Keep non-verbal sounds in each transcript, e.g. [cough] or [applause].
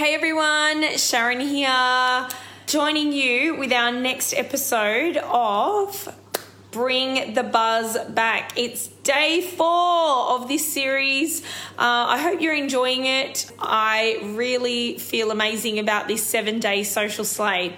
Hey everyone, Sharon here, joining you with our next episode of Bring the Buzz Back. It's day four of this series. Uh, I hope you're enjoying it. I really feel amazing about this seven day social sleigh.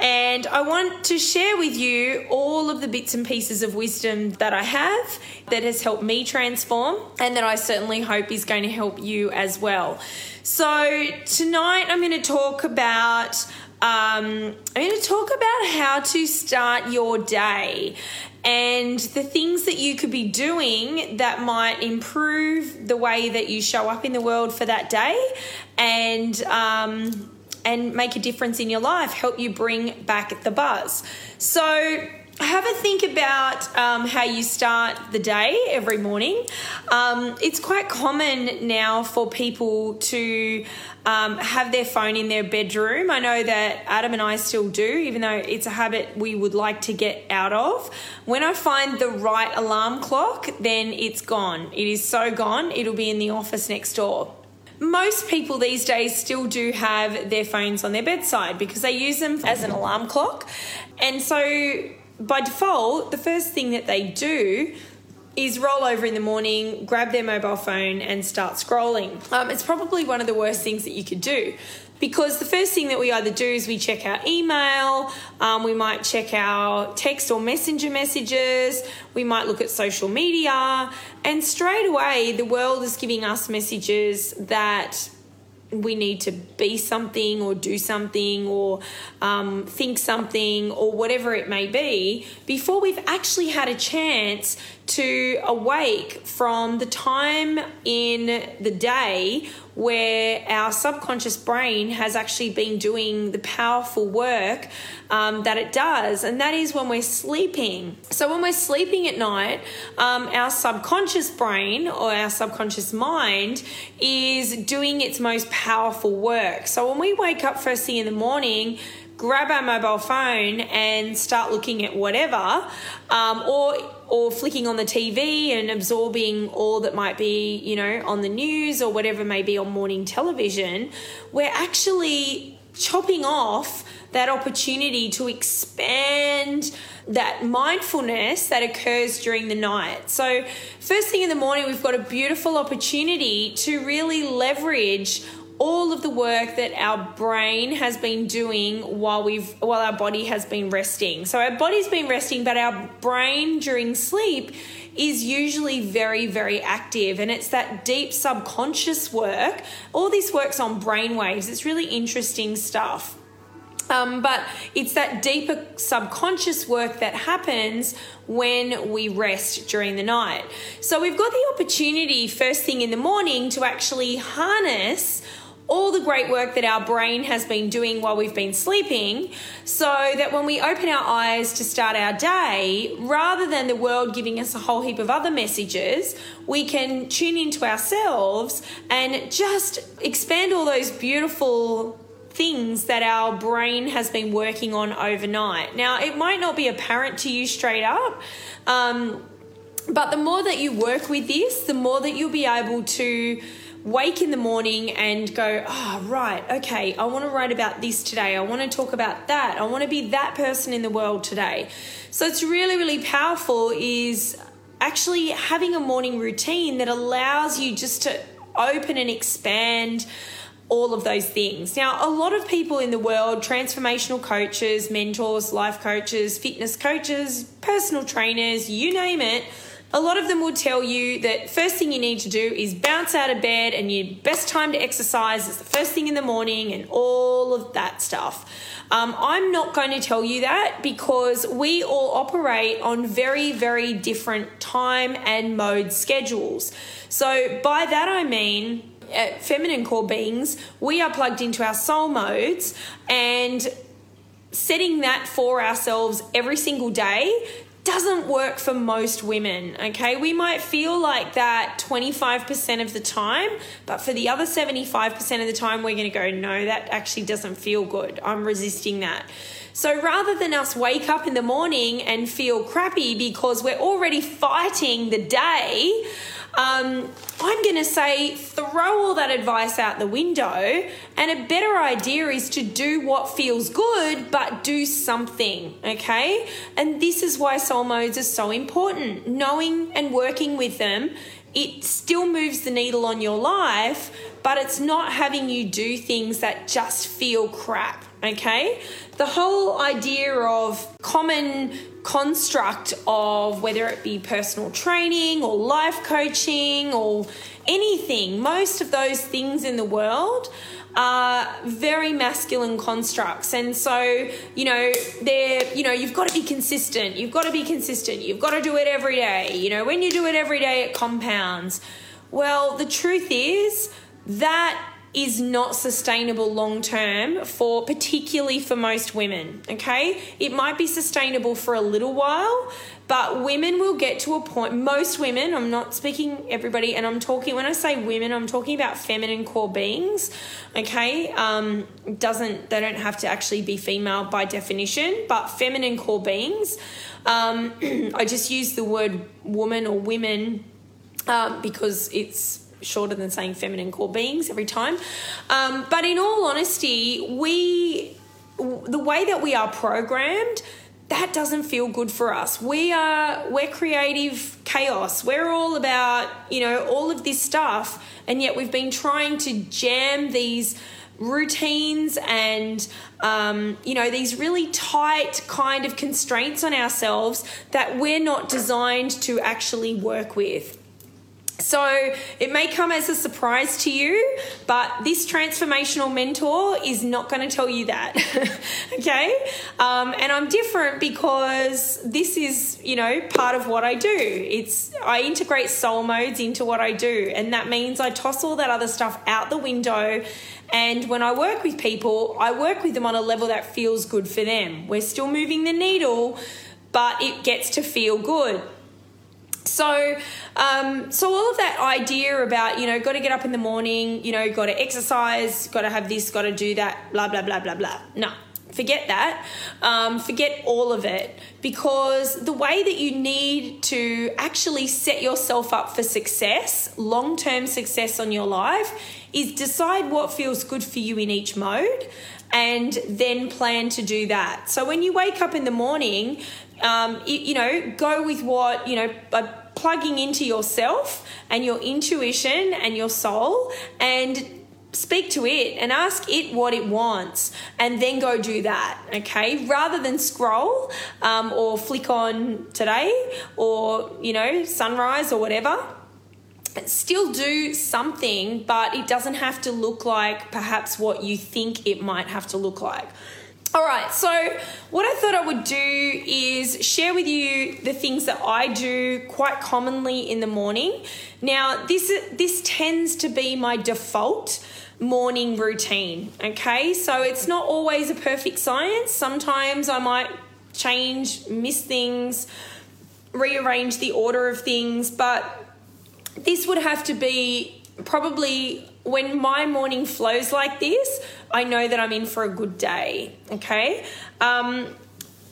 And I want to share with you all of the bits and pieces of wisdom that I have that has helped me transform and that I certainly hope is going to help you as well. So, tonight I'm going to talk about. Um, I'm going to talk about how to start your day and the things that you could be doing that might improve the way that you show up in the world for that day and um, and make a difference in your life, help you bring back the buzz. So have a think about um, how you start the day every morning. Um, it's quite common now for people to um, have their phone in their bedroom. I know that Adam and I still do, even though it's a habit we would like to get out of. When I find the right alarm clock, then it's gone. It is so gone, it'll be in the office next door most people these days still do have their phones on their bedside because they use them as an alarm clock. And so by default, the first thing that they do is roll over in the morning, grab their mobile phone, and start scrolling. Um, it's probably one of the worst things that you could do because the first thing that we either do is we check our email, um, we might check our text or messenger messages, we might look at social media, and straight away the world is giving us messages that we need to be something or do something or um, think something or whatever it may be before we've actually had a chance to awake from the time in the day where our subconscious brain has actually been doing the powerful work um, that it does, and that is when we're sleeping. So, when we're sleeping at night, um, our subconscious brain or our subconscious mind is doing its most powerful work. So, when we wake up first thing in the morning, grab our mobile phone and start looking at whatever, um, or or flicking on the TV and absorbing all that might be, you know, on the news or whatever may be on morning television, we're actually chopping off that opportunity to expand that mindfulness that occurs during the night. So, first thing in the morning, we've got a beautiful opportunity to really leverage all of the work that our brain has been doing while we've while our body has been resting. So our body's been resting, but our brain during sleep is usually very very active and it's that deep subconscious work. All this works on brain waves. It's really interesting stuff. Um, but it's that deeper subconscious work that happens when we rest during the night. So we've got the opportunity first thing in the morning to actually harness all the great work that our brain has been doing while we've been sleeping, so that when we open our eyes to start our day, rather than the world giving us a whole heap of other messages, we can tune into ourselves and just expand all those beautiful things that our brain has been working on overnight. Now, it might not be apparent to you straight up. Um, but the more that you work with this, the more that you'll be able to wake in the morning and go, oh, right, okay, I want to write about this today. I want to talk about that. I want to be that person in the world today. So it's really, really powerful is actually having a morning routine that allows you just to open and expand all of those things. Now, a lot of people in the world, transformational coaches, mentors, life coaches, fitness coaches, personal trainers, you name it, a lot of them will tell you that first thing you need to do is bounce out of bed and your best time to exercise is the first thing in the morning and all of that stuff. Um, I'm not going to tell you that because we all operate on very, very different time and mode schedules. So, by that I mean, feminine core beings, we are plugged into our soul modes and setting that for ourselves every single day doesn't work for most women, okay? We might feel like that 25% of the time, but for the other 75% of the time, we're gonna go, no, that actually doesn't feel good. I'm resisting that. So rather than us wake up in the morning and feel crappy because we're already fighting the day, um, I'm going to say throw all that advice out the window. And a better idea is to do what feels good, but do something, okay? And this is why soul modes are so important. Knowing and working with them, it still moves the needle on your life, but it's not having you do things that just feel crap, okay? The whole idea of common construct of whether it be personal training or life coaching or anything, most of those things in the world are very masculine constructs. And so, you know, they're, you know, you've got to be consistent. You've got to be consistent. You've got to do it every day. You know, when you do it every day, it compounds. Well, the truth is that is not sustainable long term for particularly for most women okay? It might be sustainable for a little while but women will get to a point most women i'm not speaking everybody and i'm talking when i say women i'm talking about feminine core beings okay? Um, doesn't they don't have to actually be female by definition but feminine core beings um, [clears throat] i just use the word woman or women um, because it's shorter than saying feminine core beings every time. Um, but in all honesty, we the way that we are programmed that doesn't feel good for us. We are we're creative chaos. We're all about, you know, all of this stuff and yet we've been trying to jam these routines and um, you know these really tight kind of constraints on ourselves that we're not designed to actually work with so it may come as a surprise to you, but this transformational mentor is not going to tell you that. [laughs] okay? Um, and I'm different because this is, you know, part of what I do. It's I integrate soul modes into what I do, and that means I toss all that other stuff out the window. And when I work with people, I work with them on a level that feels good for them. We're still moving the needle, but it gets to feel good. So, um, so all of that idea about you know, got to get up in the morning, you know, got to exercise, got to have this, got to do that, blah blah blah blah blah. No, forget that. Um, forget all of it because the way that you need to actually set yourself up for success, long term success on your life, is decide what feels good for you in each mode and then plan to do that. So when you wake up in the morning, um, you, you, know, go with what, you know, by plugging into yourself and your intuition and your soul and speak to it and ask it what it wants and then go do that okay? Rather than scroll um, or flick on today or you know sunrise or whatever still do something but it doesn't have to look like perhaps what you think it might have to look like all right, so what I thought I would do is share with you the things that I do quite commonly in the morning. Now, this this tends to be my default morning routine, okay? So it's not always a perfect science. Sometimes I might change, miss things, rearrange the order of things, but this would have to be probably when my morning flows like this, I know that I'm in for a good day. Okay. Um,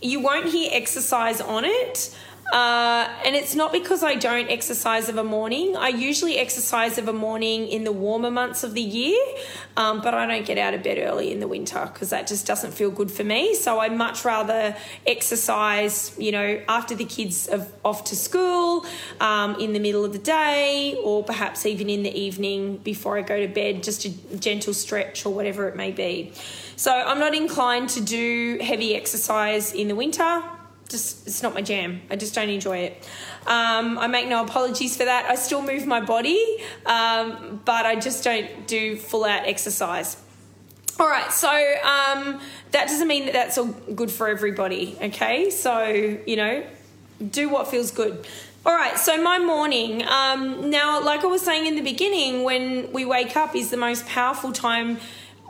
you won't hear exercise on it. Uh, and it's not because I don't exercise of a morning. I usually exercise of a morning in the warmer months of the year, um, but I don't get out of bed early in the winter because that just doesn't feel good for me. So I much rather exercise, you know, after the kids are off to school, um, in the middle of the day, or perhaps even in the evening before I go to bed, just a gentle stretch or whatever it may be. So I'm not inclined to do heavy exercise in the winter just it's not my jam. I just don't enjoy it. Um, I make no apologies for that. I still move my body, um, but I just don't do full out exercise. All right, so um, that doesn't mean that that's all good for everybody. Okay, so you know, do what feels good. All right, so my morning. Um, now, like I was saying in the beginning, when we wake up is the most powerful time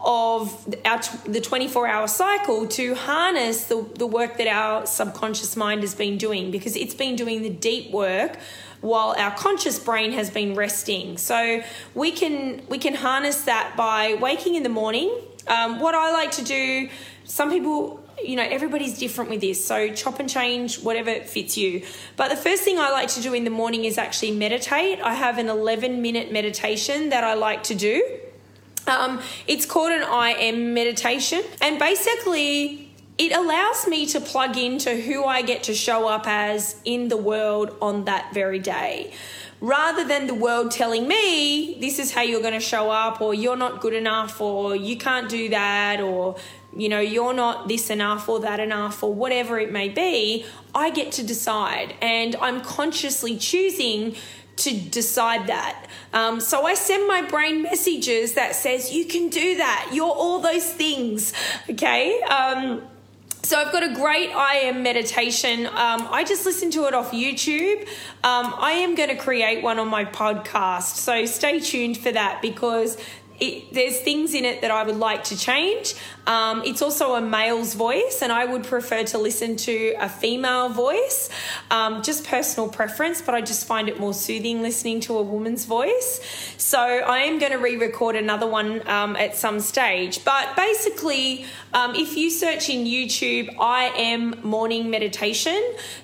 of our the 24 hour cycle to harness the, the work that our subconscious mind has been doing because it's been doing the deep work while our conscious brain has been resting so we can we can harness that by waking in the morning um, what i like to do some people you know, everybody's different with this. So chop and change whatever fits you. But the first thing I like to do in the morning is actually meditate. I have an 11 minute meditation that I like to do. Um, it's called an I am meditation. And basically, it allows me to plug into who I get to show up as in the world on that very day. Rather than the world telling me this is how you're going to show up, or you're not good enough, or you can't do that, or you know, you're not this enough or that enough, or whatever it may be, I get to decide. And I'm consciously choosing to decide that. Um, so I send my brain messages that says you can do that. You're all those things. Okay. Um, so I've got a great I am meditation. Um, I just listened to it off YouTube. Um, I am going to create one on my podcast. So stay tuned for that because it, there's things in it that I would like to change. Um, it's also a male's voice, and I would prefer to listen to a female voice. Um, just personal preference, but I just find it more soothing listening to a woman's voice. So I am going to re record another one um, at some stage. But basically, um, if you search in YouTube, I am morning meditation,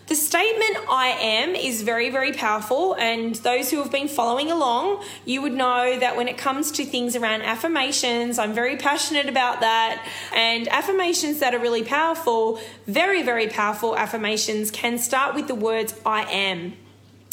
the statement I am is very, very powerful. And those who have been following along, you would know that when it comes to things around affirmations, I'm very passionate about that. And affirmations that are really powerful, very, very powerful affirmations, can start with the words I am.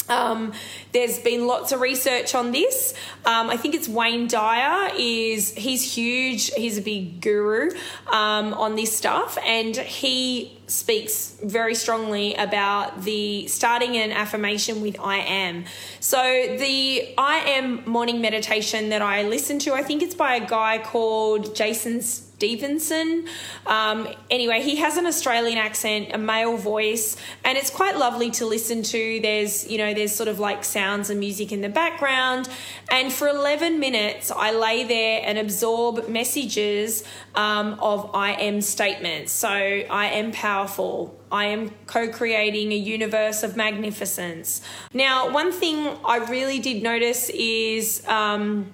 Um, there's been lots of research on this. Um, I think it's Wayne Dyer is he's huge. He's a big guru um, on this stuff, and he speaks very strongly about the starting an affirmation with I am. So the I am morning meditation that I listen to, I think it's by a guy called Jason Stephenson. Um, anyway, he has an Australian accent, a male voice, and it's quite lovely to listen to. There's, you know, there's sort of like sounds and music in the background. And for 11 minutes, I lay there and absorb messages um, of I am statements. So I am powerful. I am co creating a universe of magnificence. Now, one thing I really did notice is. Um,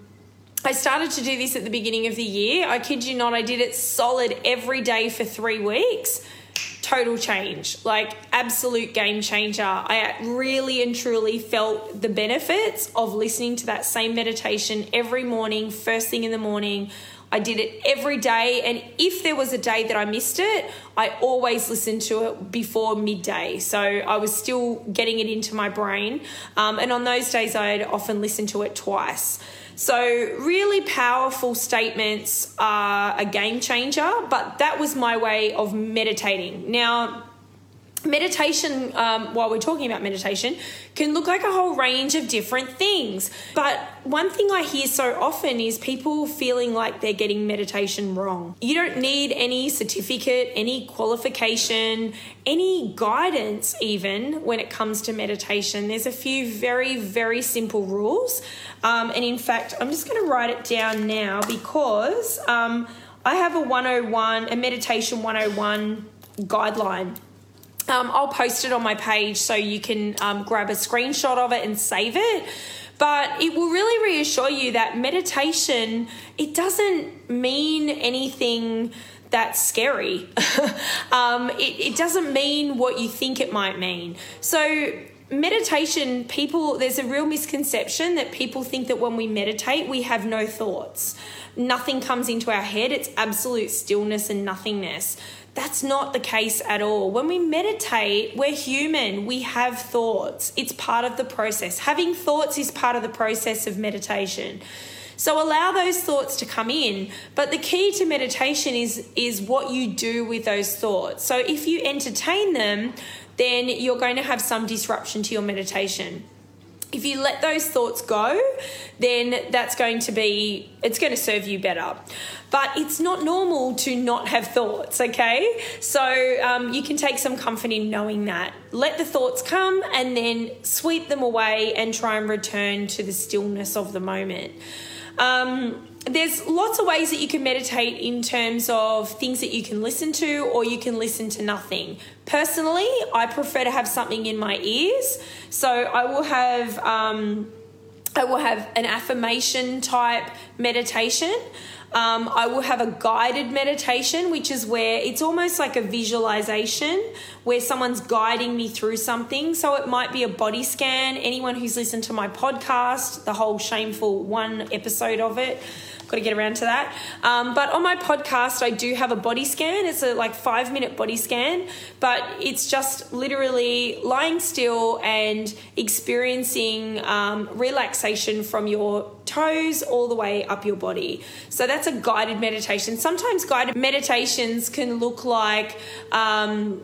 I started to do this at the beginning of the year. I kid you not, I did it solid every day for three weeks. Total change, like absolute game changer. I really and truly felt the benefits of listening to that same meditation every morning, first thing in the morning. I did it every day, and if there was a day that I missed it, I always listened to it before midday. So I was still getting it into my brain. Um, and on those days, I'd often listen to it twice. So, really powerful statements are a game changer, but that was my way of meditating. Now, meditation, um, while we're talking about meditation, can look like a whole range of different things. But one thing I hear so often is people feeling like they're getting meditation wrong. You don't need any certificate, any qualification, any guidance, even when it comes to meditation. There's a few very, very simple rules. Um, and in fact, I'm just going to write it down now because um, I have a 101, a meditation 101 guideline um, I'll post it on my page so you can um, grab a screenshot of it and save it. But it will really reassure you that meditation, it doesn't mean anything that's scary. [laughs] um, it, it doesn't mean what you think it might mean. So meditation people there's a real misconception that people think that when we meditate we have no thoughts nothing comes into our head it's absolute stillness and nothingness that's not the case at all. When we meditate, we're human. We have thoughts. It's part of the process. Having thoughts is part of the process of meditation. So allow those thoughts to come in, but the key to meditation is is what you do with those thoughts. So if you entertain them, then you're going to have some disruption to your meditation if you let those thoughts go, then that's going to be, it's going to serve you better. But it's not normal to not have thoughts, okay? So um, you can take some comfort in knowing that. Let the thoughts come and then sweep them away and try and return to the stillness of the moment. Um, there's lots of ways that you can meditate in terms of things that you can listen to or you can listen to nothing. Personally, I prefer to have something in my ears. So I will have um, I will have an affirmation type meditation. Um, I will have a guided meditation, which is where it's almost like a visualization where someone's guiding me through something. So it might be a body scan. Anyone who's listened to my podcast, the whole shameful one episode of it, got to get around to that. Um, but on my podcast, I do have a body scan. It's a like five minute body scan, but it's just literally lying still and experiencing um, relaxation from your toes all the way up your body. So that's a guided meditation. Sometimes guided meditations can look like, um,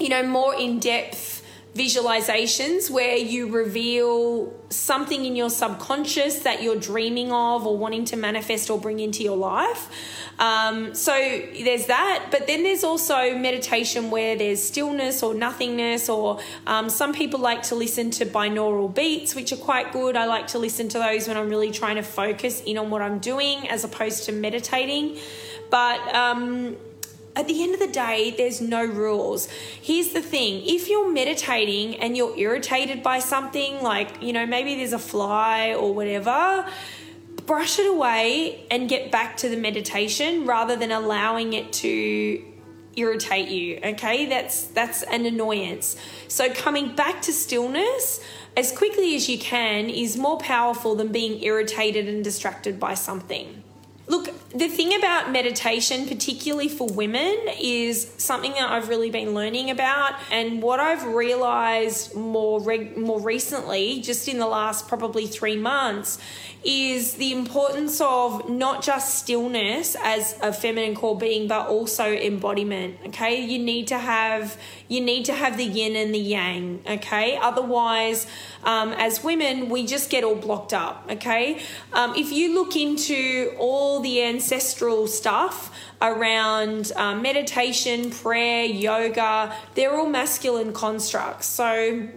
you know, more in depth visualizations where you reveal something in your subconscious that you're dreaming of or wanting to manifest or bring into your life. Um, so there's that, but then there's also meditation where there's stillness or nothingness, or um, some people like to listen to binaural beats, which are quite good. I like to listen to those when I'm really trying to focus in on what I'm doing as opposed to meditating. But um, at the end of the day, there's no rules. Here's the thing. If you're meditating and you're irritated by something, like, you know, maybe there's a fly or whatever, brush it away and get back to the meditation rather than allowing it to irritate you okay? That's that's an annoyance. So coming back to stillness as quickly as you can is more powerful than being irritated and distracted by something. Look, the thing about meditation, particularly for women, is something that I've really been learning about, and what I've realized more reg- more recently, just in the last probably three months, is the importance of not just stillness as a feminine core being, but also embodiment. Okay, you need to have you need to have the yin and the yang. Okay, otherwise, um, as women, we just get all blocked up. Okay, um, if you look into all the ancestral stuff around um, meditation, prayer, yoga, they're all masculine constructs. So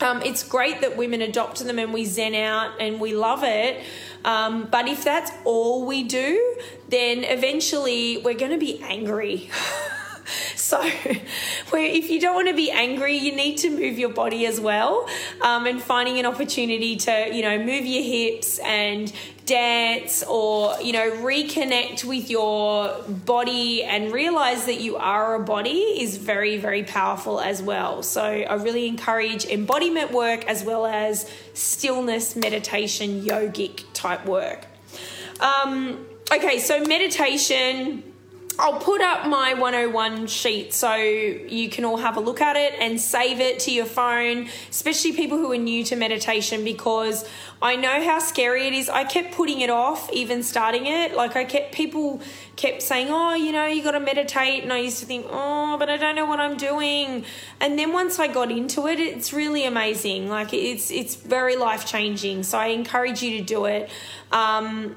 um, it's great that women adopt them and we zen out and we love it. Um, but if that's all we do, then eventually we're going to be angry. [laughs] [laughs] so, if you don't want to be angry, you need to move your body as well. Um, and finding an opportunity to, you know, move your hips and dance or you know reconnect with your body and realize that you are a body is very very powerful as well so i really encourage embodiment work as well as stillness meditation yogic type work um, okay so meditation I'll put up my 101 sheet so you can all have a look at it and save it to your phone, especially people who are new to meditation, because I know how scary it is. I kept putting it off, even starting it. Like, I kept people kept saying, Oh, you know, you got to meditate. And I used to think, Oh, but I don't know what I'm doing. And then once I got into it, it's really amazing. Like, it's, it's very life changing. So I encourage you to do it. Um,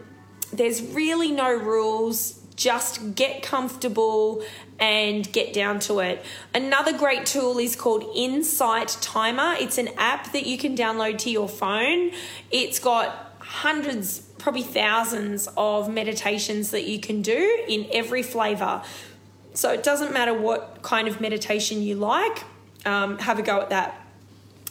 there's really no rules just get comfortable and get down to it. Another great tool is called Insight Timer. It's an app that you can download to your phone. It's got hundreds, probably thousands of meditations that you can do in every flavor. So it doesn't matter what kind of meditation you like, um, have a go at that.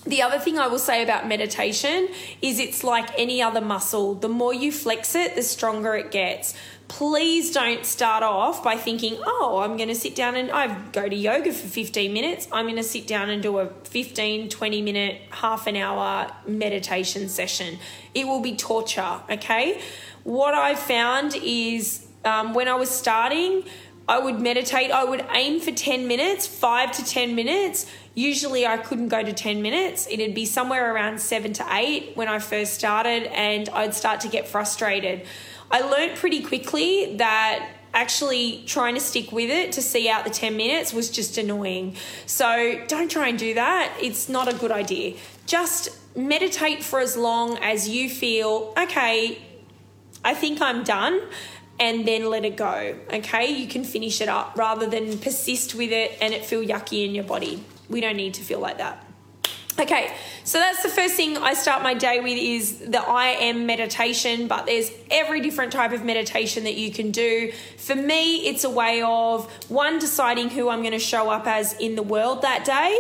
The other thing I will say about meditation is it's like any other muscle. The more you flex it, the stronger it gets please don't start off by thinking, oh, I'm going to sit down and I go to yoga for 15 minutes. I'm going to sit down and do a 15, 20 minute, half an hour meditation session. It will be torture, okay? What I found is um, when I was starting, I would meditate, I would aim for 10 minutes, five to 10 minutes. Usually I couldn't go to 10 minutes. It'd be somewhere around seven to eight when I first started, and I'd start to get frustrated. I learned pretty quickly that actually trying to stick with it to see out the 10 minutes was just annoying. So don't try and do that. It's not a good idea. Just meditate for as long as you feel, okay, I think I'm done, and then let it go. Okay, you can finish it up rather than persist with it and it feel yucky in your body. We don't need to feel like that. Okay, so that's the first thing I start my day with is the I am meditation, but there's every different type of meditation that you can do. For me, it's a way of one deciding who I'm going to show up as in the world that day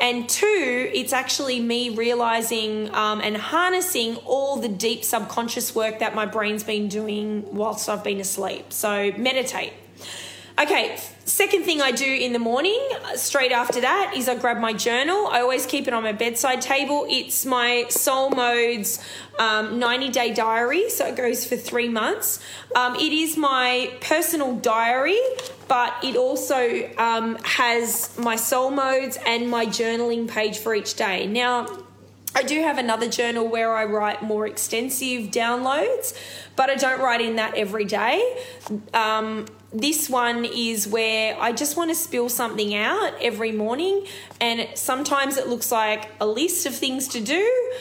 And two, it's actually me realizing um, and harnessing all the deep subconscious work that my brain's been doing whilst I've been asleep. So meditate. Okay, second thing I do in the morning, straight after that, is I grab my journal. I always keep it on my bedside table. It's my Soul Modes um, 90 day diary, so it goes for three months. Um, it is my personal diary, but it also um, has my Soul Modes and my journaling page for each day. Now, I do have another journal where I write more extensive downloads, but I don't write in that every day. Um, this one is where I just want to spill something out every morning, and sometimes it looks like a list of things to do,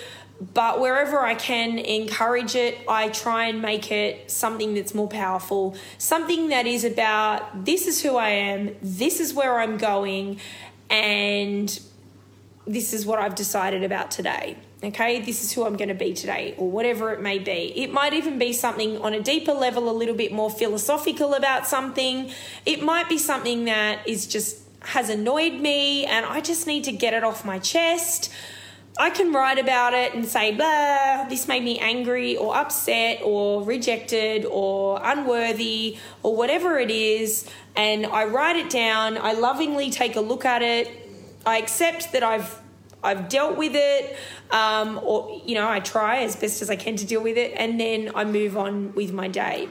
but wherever I can encourage it, I try and make it something that's more powerful, something that is about this is who I am, this is where I'm going, and this is what I've decided about today. Okay, this is who I'm going to be today, or whatever it may be. It might even be something on a deeper level, a little bit more philosophical about something. It might be something that is just has annoyed me and I just need to get it off my chest. I can write about it and say, blah, this made me angry or upset or rejected or unworthy or whatever it is. And I write it down. I lovingly take a look at it. I accept that I've I've dealt with it, um, or you know, I try as best as I can to deal with it, and then I move on with my day.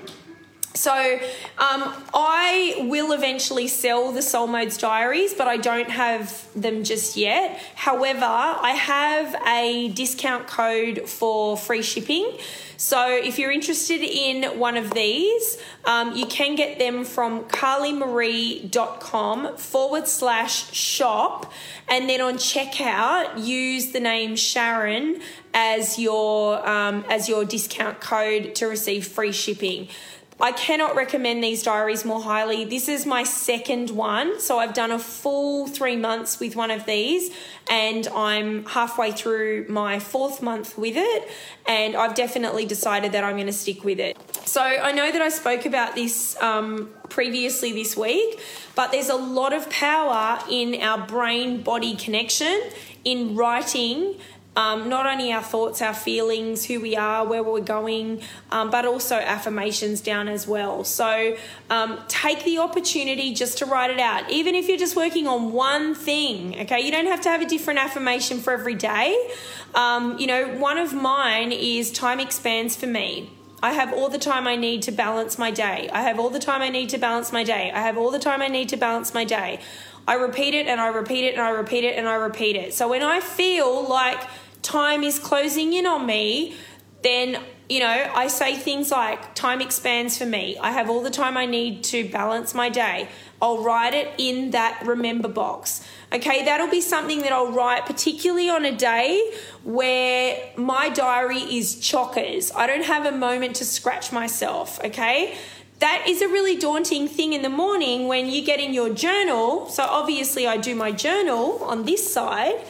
So um, I will eventually sell the Soul Modes diaries, but I don't have them just yet. However, I have a discount code for free shipping. So if you're interested in one of these, um, you can get them from carlymarie.com forward slash shop. And then on checkout, use the name Sharon as your, um, as your discount code to receive free shipping. I cannot recommend these diaries more highly. This is my second one. So I've done a full three months with one of these, and I'm halfway through my fourth month with it. And I've definitely decided that I'm going to stick with it. So I know that I spoke about this um, previously this week, but there's a lot of power in our brain body connection in writing um, not only our thoughts, our feelings, who we are, where we're going, um, but also affirmations down as well. So um, take the opportunity just to write it out, even if you're just working on one thing. Okay, you don't have to have a different affirmation for every day. Um, you know, one of mine is time expands for me. I have all the time I need to balance my day. I have all the time I need to balance my day. I have all the time I need to balance my day. I repeat it and I repeat it and I repeat it and I repeat it. So when I feel like time is closing in on me, then you know, I say things like time expands for me. I have all the time I need to balance my day. I'll write it in that remember box. Okay, that'll be something that I'll write, particularly on a day where my diary is chockers. I don't have a moment to scratch myself. Okay, that is a really daunting thing in the morning when you get in your journal. So, obviously, I do my journal on this side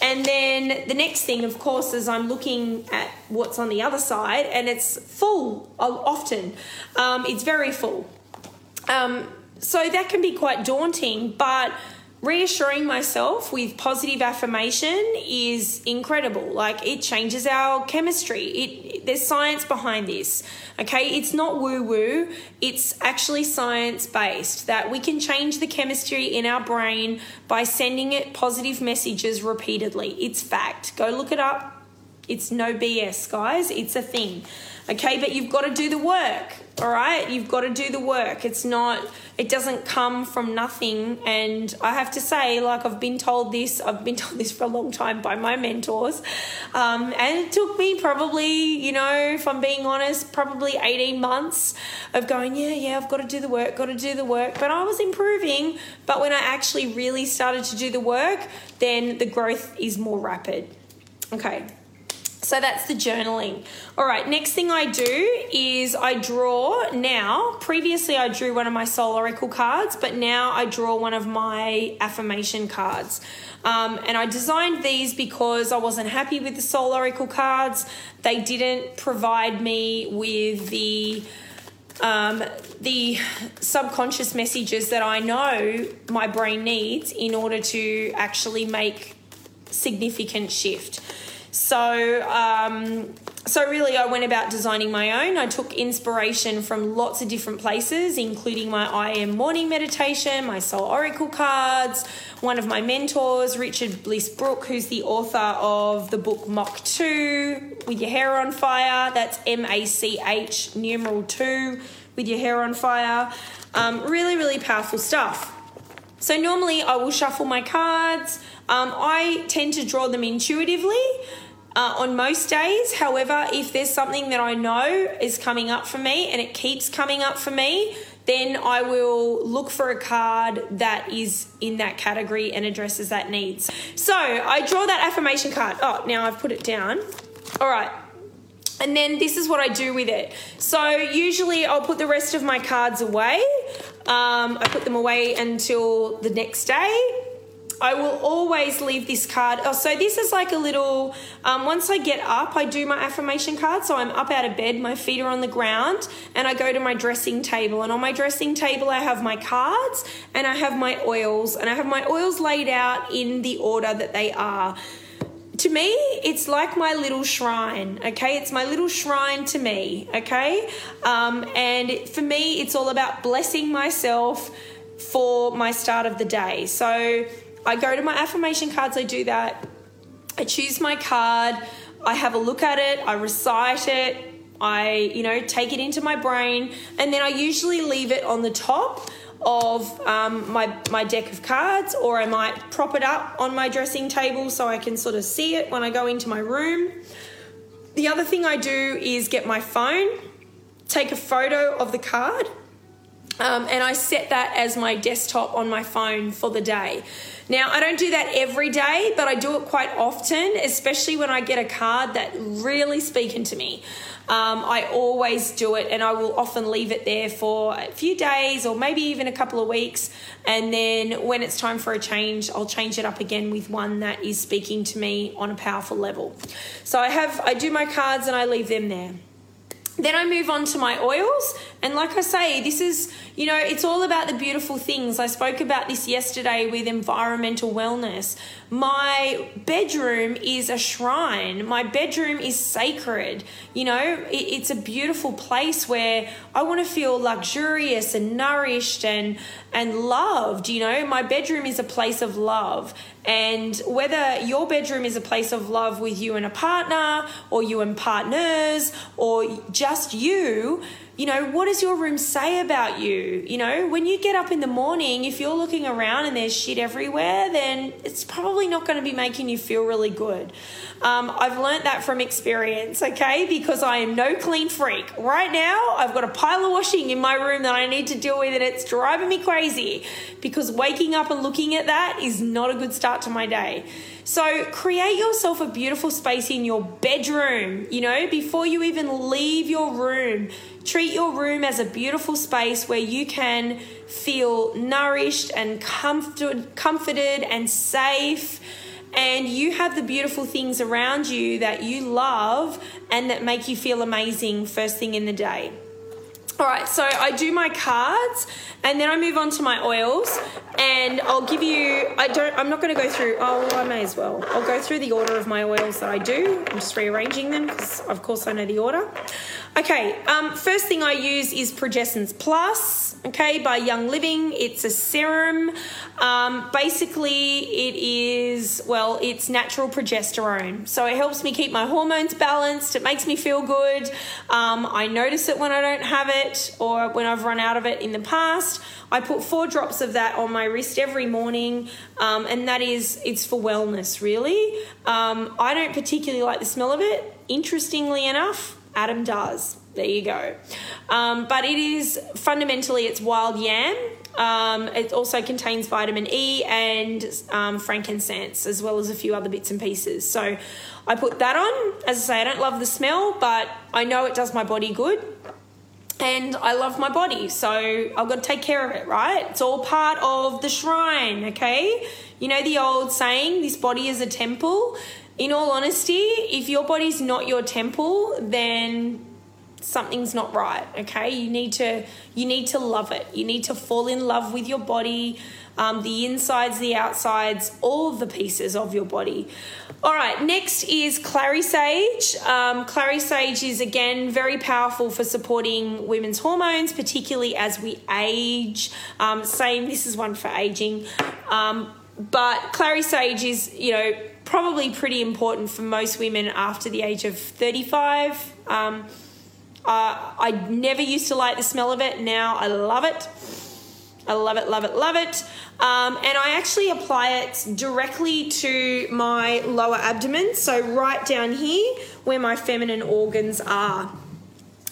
and then the next thing, of course, is I'm looking at what's on the other side, and it's full often. Um, it's very full. Um, so that can be quite daunting, but reassuring myself with positive affirmation is incredible. Like it changes our chemistry. It there's science behind this okay? It's not woo woo it's actually science based that we can change the chemistry in our brain by sending it positive messages repeatedly. It's fact. Go look it up it's no bs guys. It's a thing. Okay but you've got to do the work all right? You've got to do the work. It's not it doesn't come from nothing. And i have to say like i've been told this i've been [laughs] told this for a long time by my mentors. Um, and it took me probably you know if i'm being honest probably 18 months of going yeah yeah i've got to do the work got to do the work. But i was improving. But when i actually really started to do the work then the growth is more rapid. Okay so that's the journaling. All right, next thing I do is I draw now. Previously, I drew one of my soul oracle cards, but now I draw one of my affirmation cards. Um, and I designed these because I wasn't happy with the soul oracle cards. They didn't provide me with the um, the subconscious messages that I know my brain needs in order to actually make significant shift. So, um, so really, I went about designing my own. I took inspiration from lots of different places, including my I Am morning meditation, my Soul Oracle cards, one of my mentors, Richard Bliss Brooke, who's the author of the book Mach 2 with your hair on fire. That's M A C H numeral 2 with your hair on fire. Um, really, really powerful stuff. So, normally I will shuffle my cards. Um, I tend to draw them intuitively uh, on most days. However, if there's something that I know is coming up for me and it keeps coming up for me, then I will look for a card that is in that category and addresses that needs. So I draw that affirmation card. Oh, now I've put it down. All right. And then this is what I do with it. So usually I'll put the rest of my cards away. Um, I put them away until the next day I will always leave this card. Oh, so this is like a little. Um, once I get up, I do my affirmation card. So I'm up out of bed, my feet are on the ground, and I go to my dressing table. And on my dressing table, I have my cards and I have my oils, and I have my oils laid out in the order that they are. To me, it's like my little shrine, okay? It's my little shrine to me, okay? Um, and for me, it's all about blessing myself for my start of the day. So I go to my affirmation cards, I do that. I choose my card, I have a look at it, I recite it, I, you know, take it into my brain, and then I usually leave it on the top of um, my, my deck of cards, or I might prop it up on my dressing table so I can sort of see it when I go into my room. The other thing I do is get my phone, take a photo of the card, um, and I set that as my desktop on my phone for the day. Now, I don't do that every day, but I do it quite often, especially when I get a card that really speaking to me. Um, I always do it, and I will often leave it there for a few days or maybe even a couple of weeks. And then when it's time for a change, I'll change it up again with one that is speaking to me on a powerful level. So I have I do my cards and I leave them there. Then I move on to my oils. And like I say, this is, you know, it's all about the beautiful things. I spoke about this yesterday with environmental wellness. My bedroom is a shrine, my bedroom is sacred. You know, it's a beautiful place where I want to feel luxurious and nourished and, and loved. You know, my bedroom is a place of love. And whether your bedroom is a place of love with you and a partner, or you and partners, or just you, you know, what does your room say about you? You know, when you get up in the morning, if you're looking around and there's shit everywhere, then it's probably not going to be making you feel really good. Um, I've learnt that from experience, okay, because I am no clean freak. Right now, I've got a pile of washing in my room that I need to deal with, and it's driving me crazy because waking up and looking at that is not a good start to my day. So create yourself a beautiful space in your bedroom, you know, before you even leave your room. Treat your room as a beautiful space where you can feel nourished and comforted, comforted and safe and you have the beautiful things around you that you love and that make you feel amazing first thing in the day. All right, so I do my cards and then I move on to my oils and I'll give you I don't I'm not going to go through oh I may as well. I'll go through the order of my oils that I do. I'm just rearranging them because of course I know the order. Okay, um, first thing I use is Progessence Plus, okay, by Young Living. It's a serum. Um, basically, it is, well, it's natural progesterone. So it helps me keep my hormones balanced. It makes me feel good. Um, I notice it when I don't have it or when I've run out of it in the past. I put four drops of that on my wrist every morning, um, and that is, it's for wellness, really. Um, I don't particularly like the smell of it. Interestingly enough, Adam does. There you go. Um, but it is fundamentally it's wild yam. Um, it also contains vitamin E and um, frankincense, as well as a few other bits and pieces. So I put that on. As I say, I don't love the smell, but I know it does my body good. And I love my body, so I've got to take care of it, right? It's all part of the shrine, okay? You know the old saying, this body is a temple? in all honesty, if your body's not your temple, then something's not right okay? You need to you need to love it. You need to fall in love with your body um, the insides the outsides all the pieces of your body. All right next is clary sage. Um, clary sage is again very powerful for supporting women's hormones particularly as we age. Um, same this is one for aging. Um, but clary sage is you know probably pretty important for most women after the age of 35 um, uh, I never used to like the smell of it. Now I love it. I love it, love it, love it. Um, and I actually apply it directly to my lower abdomen, so right down here where my feminine organs are.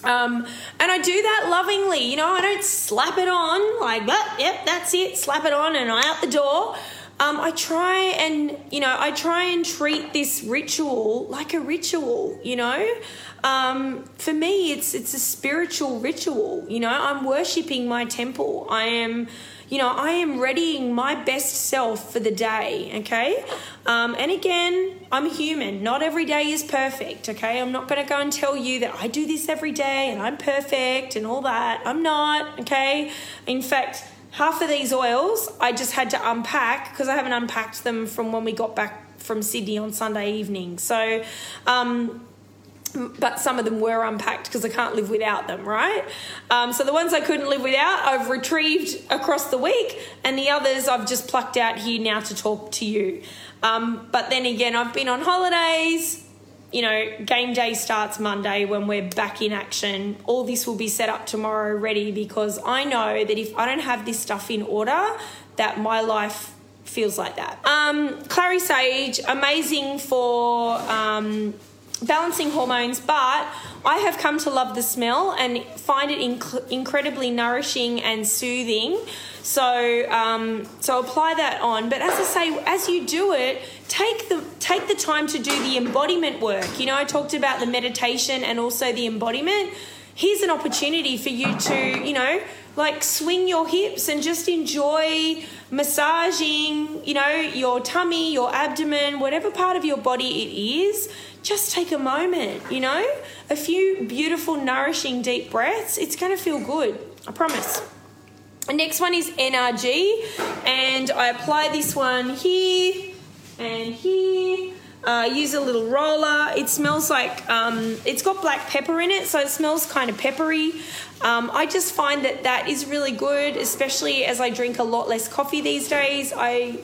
Um, and I do that lovingly, you know, I don't slap it on like that, yep, that's it, slap it on and I'm out the door. Um, I try and, you know, I try and treat this ritual like a ritual, you know. Um, for me, it's it's a spiritual ritual. You know, I'm worshiping my temple. I am, you know, I am readying my best self for the day. Okay, um, and again, I'm human. Not every day is perfect. Okay, I'm not going to go and tell you that I do this every day and I'm perfect and all that. I'm not. Okay, in fact half of these oils I just had to unpack because I haven't unpacked them from when we got back from Sydney on Sunday evening. So, um, but some of them were unpacked because I can't live without them, right? Um, so the ones I couldn't live without, I've retrieved across the week, and the others I've just plucked out here now to talk to you. Um, but then again, I've been on holidays. You know, game day starts Monday when we're back in action. All this will be set up tomorrow ready because I know that if I don't have this stuff in order, that my life feels like that. Um, Clary Sage, amazing for um, balancing hormones, but I have come to love the smell and find it inc- incredibly nourishing and soothing. So, um, so apply that on. But as I say, as you do it, take the take the time to do the embodiment work. You know, I talked about the meditation and also the embodiment. Here's an opportunity for you to, you know, like swing your hips and just enjoy massaging, you know, your tummy, your abdomen, whatever part of your body it is just take a moment, you know, a few beautiful, nourishing, deep breaths. It's going to feel good. I promise. The next one is NRG, and I apply this one here and here. Uh, use a little roller. It smells like um, it's got black pepper in it, so it smells kind of peppery. Um, I just find that that is really good, especially as I drink a lot less coffee these days. I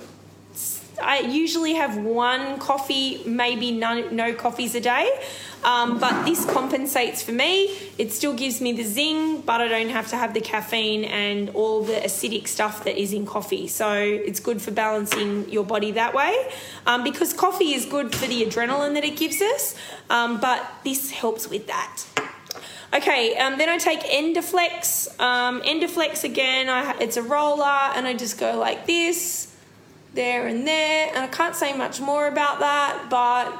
I usually have one coffee, maybe none, no coffees a day. Um, but this compensates for me. It still gives me the zing, but I don't have to have the caffeine and all the acidic stuff that is in coffee. So it's good for balancing your body that way. Um, because coffee is good for the adrenaline that it gives us, um, but this helps with that. Okay, um, then I take Endoflex. Um, Endoflex again, I, it's a roller, and I just go like this there and there. And I can't say much more about that, but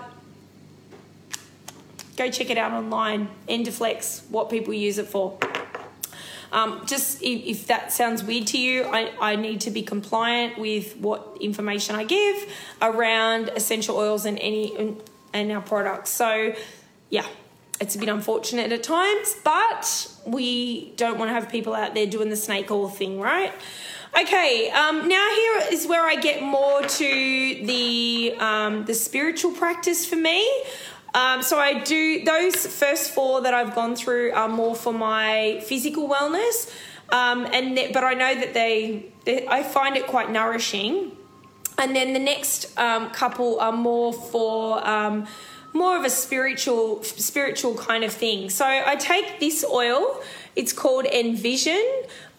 go check it out online. Endoflex, what people use it for. Um, just if, if, that sounds weird to you, I, I need to be compliant with what information I give around essential oils and any and our products. So, yeah, it's a bit unfortunate at times, but we don't want to have people out there doing the snake oil thing, right? Okay, um, now here is where I get more to the um, the spiritual practice for me. Um, so I do those first four that I've gone through are more for my physical wellness, um, and th- but I know that they, they, I find it quite nourishing. And then the next um, couple are more for um, more of a spiritual spiritual kind of thing. So I take this oil. It's called Envision.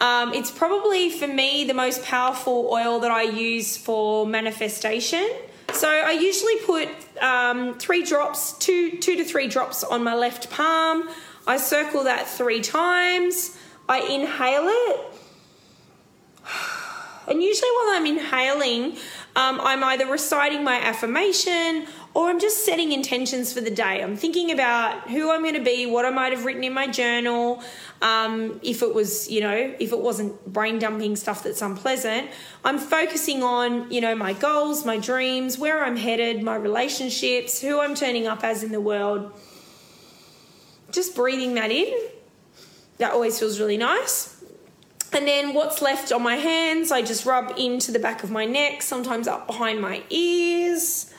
Um, it's probably for me the most powerful oil that I use for manifestation. So I usually put um, three drops, two two to three drops on my left palm. I circle that three times. I inhale it, [sighs] and usually while I'm inhaling, um, I'm either reciting my affirmation or I'm just setting intentions for the day. I'm thinking about who I'm going to be, what I might have written in my journal. Um, if it was, you know, if it wasn't brain dumping stuff that's unpleasant, I'm focusing on, you know, my goals, my dreams, where I'm headed, my relationships, who I'm turning up as in the world. just breathing that in. That always feels really nice. And then what's left on my hands, I just rub into the back of my neck, sometimes up behind my ears.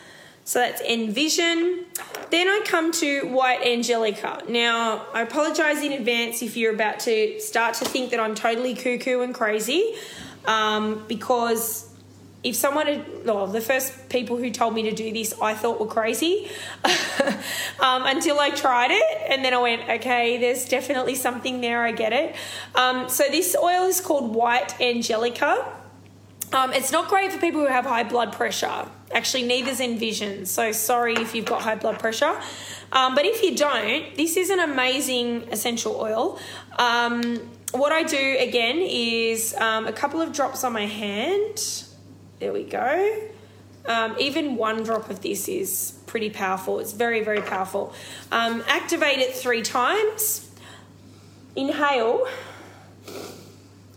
So that's Envision. Then I come to White Angelica. Now, I apologize in advance if you're about to start to think that I'm totally cuckoo and crazy um, because if someone had, well, the first people who told me to do this, I thought were crazy [laughs] um, until I tried it. And then I went, okay, there's definitely something there. I get it. Um, so this oil is called White Angelica. Um, it's not great for people who have high blood pressure. Actually, neither's Envision. So sorry if you've got high blood pressure. Um, but if you don't, this is an amazing essential oil. Um, what I do again is um, a couple of drops on my hand there we go. Um, even one drop of this is pretty powerful. It's very, very powerful. Um, activate it three times. Inhale.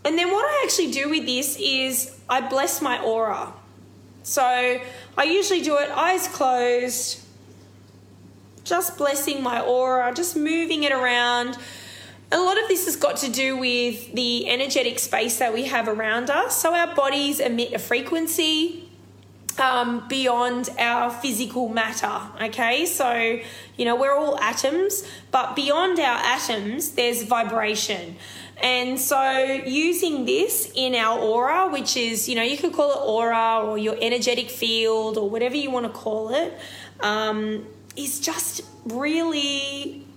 And then what I actually do with this is I bless my aura. So I usually do it eyes closed, just blessing my aura, just moving it around a lot of this has got to do with the energetic space that we have around us. So our bodies emit a frequency um, beyond our physical matter. Okay, so you know we're all atoms, but beyond our atoms, there's vibration. And so, using this in our aura, which is, you know, you could call it aura or your energetic field or whatever you want to call it, um, is just really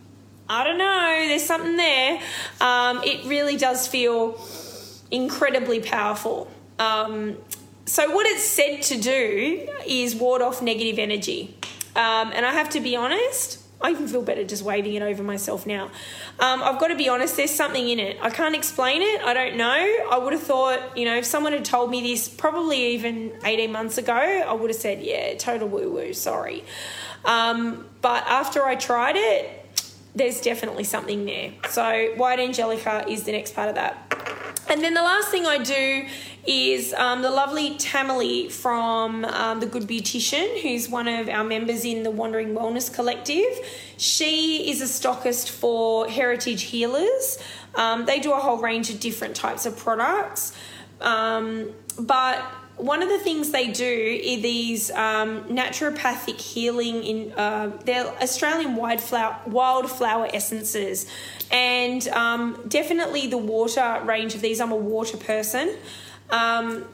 I don't know, there's something there. Um, it really does feel incredibly powerful. Um, so, what it's said to do is ward off negative energy. Um, and I have to be honest, I even feel better just waving it over myself now. Um, I've got to be honest, there's something in it. I can't explain it. I don't know. I would have thought, you know, if someone had told me this probably even 18 months ago, I would have said, yeah, total woo woo, sorry. Um, but after I tried it, there's definitely something there. So, white angelica is the next part of that. And then the last thing I do is um, the lovely Tamily from um, The Good Beautician, who's one of our members in the Wandering Wellness Collective. She is a stockist for Heritage Healers. Um, they do a whole range of different types of products. Um, but one of the things they do is these um, naturopathic healing in uh, they're Australian wildflower wildflower essences, and um, definitely the water range of these. I'm a water person. Um,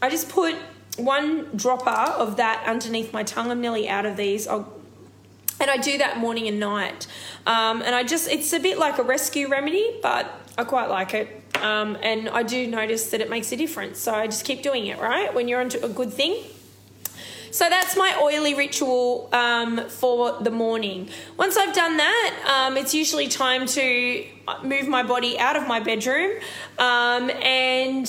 I just put one dropper of that underneath my tongue. I'm nearly out of these. I'll, and I do that morning and night. Um, and I just, it's a bit like a rescue remedy, but I quite like it. Um, and I do notice that it makes a difference. So I just keep doing it, right? When you're onto a good thing. So that's my oily ritual um, for the morning. Once I've done that, um, it's usually time to move my body out of my bedroom um, and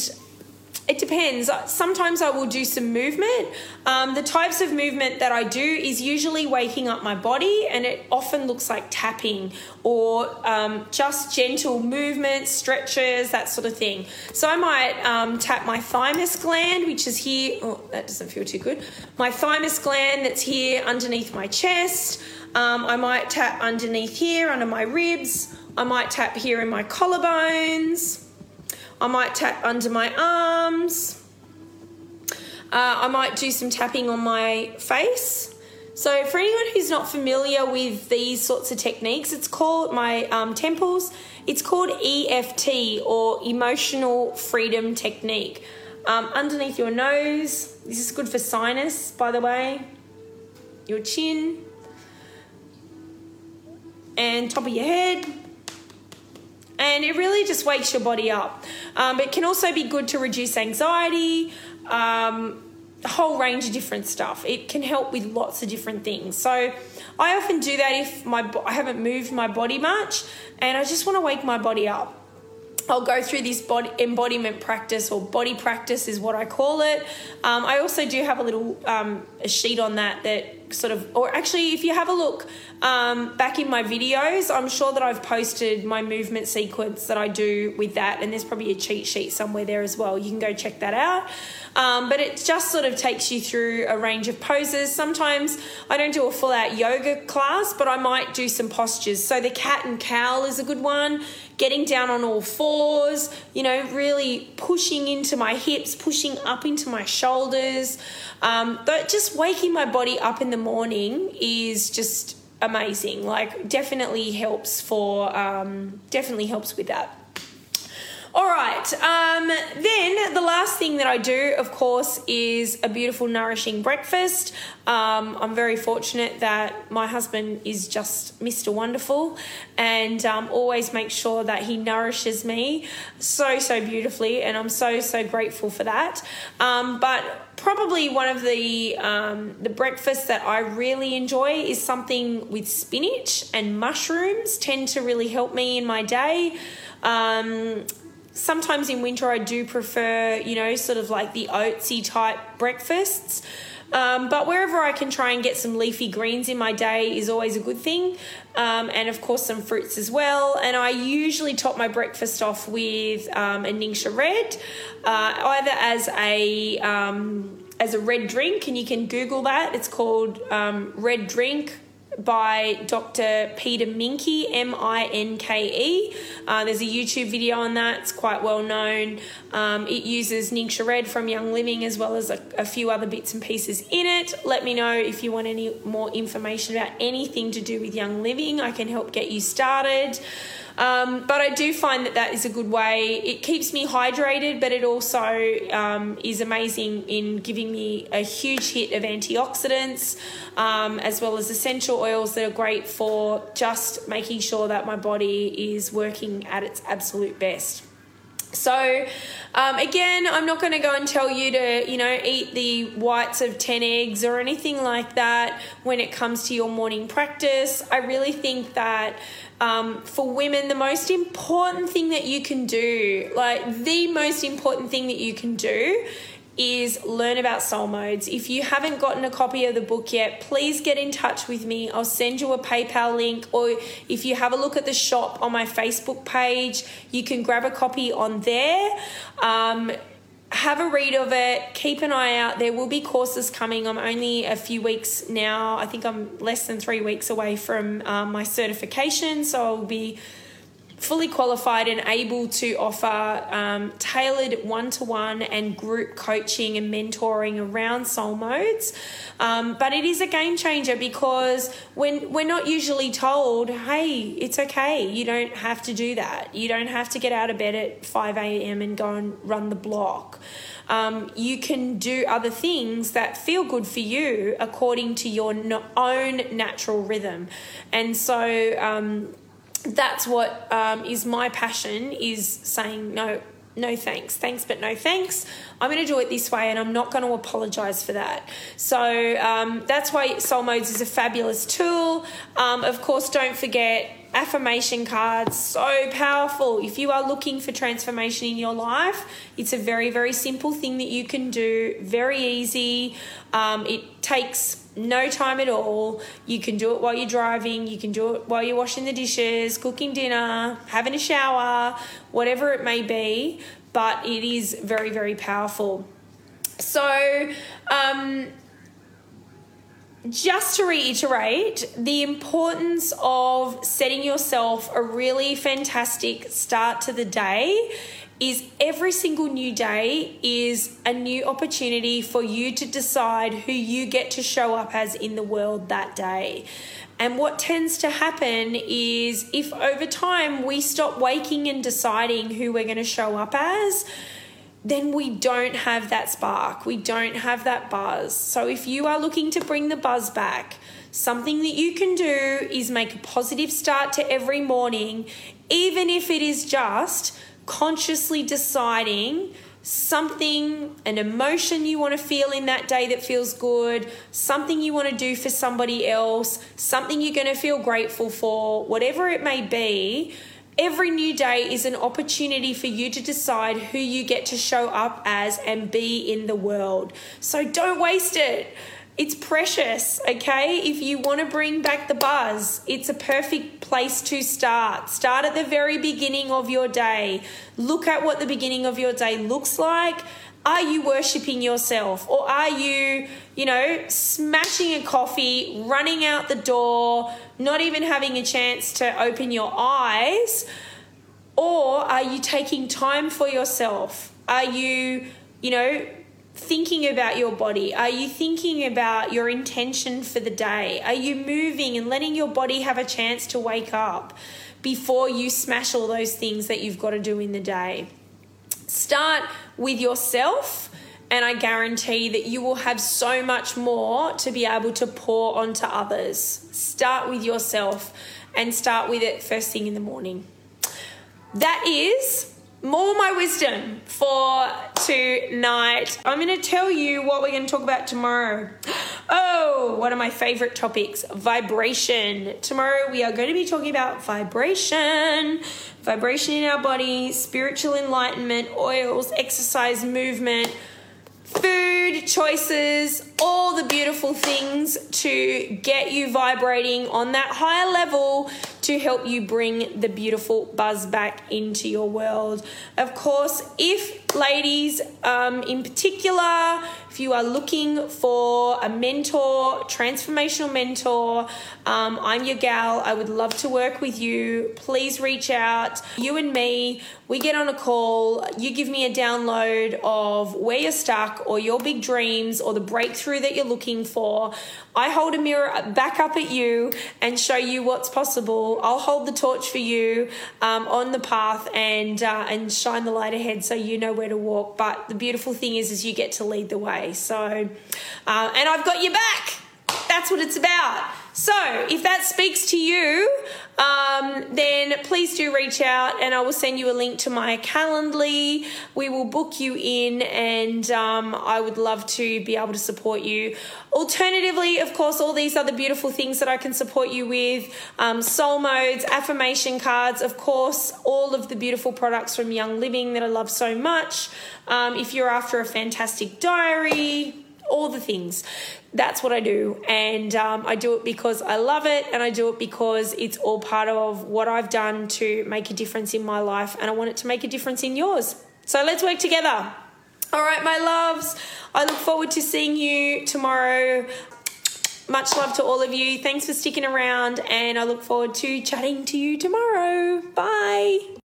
it depends. Sometimes I will do some movement. Um, the types of movement that I do is usually waking up my body, and it often looks like tapping or um, just gentle movements, stretches, that sort of thing. So I might um, tap my thymus gland, which is here. Oh, that doesn't feel too good. My thymus gland that's here underneath my chest. Um, I might tap underneath here under my ribs. I might tap here in my collarbones. I might tap under my arms. Uh, I might do some tapping on my face. So, for anyone who's not familiar with these sorts of techniques, it's called my um, temples. It's called EFT or Emotional Freedom Technique. Um, underneath your nose, this is good for sinus, by the way. Your chin, and top of your head, and it really just wakes your body up. Um, it can also be good to reduce anxiety, um, a whole range of different stuff. It can help with lots of different things. So I often do that if my I haven't moved my body much, and I just want to wake my body up. I'll go through this body embodiment practice or body practice is what I call it. Um, I also do have a little um, a sheet on that that sort of, or actually, if you have a look um, back in my videos, I'm sure that I've posted my movement sequence that I do with that, and there's probably a cheat sheet somewhere there as well. You can go check that out. Um, but it just sort of takes you through a range of poses. Sometimes I don't do a full out yoga class, but I might do some postures. So the cat and cow is a good one. Getting down on all fours, you know, really pushing into my hips, pushing up into my shoulders. Um, but just waking my body up in the morning is just amazing. Like, definitely helps for, um, definitely helps with that. All right. Um, then the last thing that I do, of course, is a beautiful, nourishing breakfast. Um, I'm very fortunate that my husband is just Mr. Wonderful and um, always makes sure that he nourishes me so, so beautifully. And I'm so, so grateful for that. Um, but probably one of the um, the breakfasts that I really enjoy is something with spinach and mushrooms. Tend to really help me in my day. Um, sometimes in winter I do prefer, you know, sort of like the oatsy type breakfasts. Um, but wherever I can try and get some leafy greens in my day is always a good thing. Um, and of course, some fruits as well. And I usually top my breakfast off with um, a Ningxia Red, uh, either as a um, as a red drink, and you can Google that. It's called um, Red Drink by Dr. Peter Minke, M I N K E. Uh, there's a YouTube video on that, it's quite well known. Um, it uses Ningxia Red from Young Living as well as a, a, few other bits and pieces in it. Let me know if you want any more information about anything to do with Young Living, I can help get you started. Um, but I do find that that is a good way. It keeps me hydrated, but it also um, is amazing in giving me a huge hit of antioxidants, um, as well as essential oils that are great for just making sure that my body is working at its absolute best. So, um, again, I'm not going to go and tell you to, you know, eat the whites of 10 eggs or anything like that when it comes to your morning practice. I really think that um, for women, the most important thing that you can do, like the most important thing that you can do, is learn about soul modes. If you haven't gotten a copy of the book yet, please get in touch with me. I'll send you a PayPal link, or if you have a look at the shop on my Facebook page, you can grab a copy on there. Um, have a read of it. Keep an eye out. There will be courses coming. I'm only a few weeks now. I think I'm less than three weeks away from um, my certification. So I'll be fully qualified and able to offer um, tailored one to one and group coaching and mentoring around soul modes. Um, but it is a game changer because when we're not usually told, hey, it's okay, you don't have to do that. You don't have to get out of bed at 5 a.m. and go and run the block. Um, you can do other things that feel good for you according to your own natural rhythm. And so, um, that's what um, is my passion is saying no no thanks thanks but no thanks. I'm going to do it this way and i'm not going to apologize for that. So um, that's why soul modes is a fabulous tool. Um, of course don't forget affirmation cards so powerful if you are looking for transformation in your life it's a very very simple thing that you can do very easy um, it takes no time at all. You can do it while you're driving, you can do it while you're washing the dishes, cooking dinner, having a shower, whatever it may be, but it is very, very powerful. So, um, just to reiterate, the importance of setting yourself a really fantastic start to the day is every single new day is a new opportunity for you to decide who you get to show up as in the world that day. And what tends to happen is if over time we stop waking and deciding who we're going to show up as, then we don't have that spark. We don't have that buzz. So if you are looking to bring the buzz back, something that you can do is make a positive start to every morning, even if it is just consciously deciding something, an emotion you want to feel in that day that feels good, something you want to do for somebody else, something you're going to feel grateful for, whatever it may be. Every new day is an opportunity for you to decide who you get to show up as and be in the world. So don't waste it it's precious, okay? If you want to bring back the buzz, it's a perfect place to start. Start at the very beginning of your day. Look at what the beginning of your day looks like. Are you worshiping yourself or are you, you know, smashing a coffee, running out the door, not even having a chance to open your eyes? Or are you taking time for yourself? Are you, you know, thinking about your body? Are you thinking about your intention for the day? Are you moving and letting your body have a chance to wake up before you smash all those things that you've got to do in the day? Start with yourself. And I guarantee that you will have so much more to be able to pour onto others. Start with yourself and start with it first thing in the morning. That is more my wisdom for tonight. I'm going to tell you what we're going to talk about tomorrow. [gasps] Oh, one of my favorite topics vibration. Tomorrow we are going to be talking about vibration, vibration in our body, spiritual enlightenment, oils, exercise, movement food choices, all the beautiful things to get you vibrating on that higher level to help you bring the beautiful buzz back into your world. Of course, if ladies um, in particular, if you are looking for a mentor, transformational mentor, um, I'm your gal. I would love to work with you. Please reach out. You and me, we get on a call. You give me a download of where you're stuck or your big dreams or the breakthrough that you're looking for. I hold a mirror back up at you and show you what's possible. I'll hold the torch for you um, on the path and uh, and shine the light ahead so you know where to walk. But the beautiful thing is, is you get to lead the way. So, uh, and I've got your back. That's what it's about. So, if that speaks to you, um, then please do reach out and I will send you a link to my Calendly. We will book you in and um, I would love to be able to support you. Alternatively, of course, all these other beautiful things that I can support you with um, soul modes, affirmation cards, of course, all of the beautiful products from Young Living that I love so much. Um, if you're after a fantastic diary, all the things. That's what I do. And um, I do it because I love it and I do it because it's all part of what I've done to make a difference in my life and I want it to make a difference in yours. So let's work together. All right, my loves. I look forward to seeing you tomorrow. Much love to all of you. Thanks for sticking around, and I look forward to chatting to you tomorrow. Bye.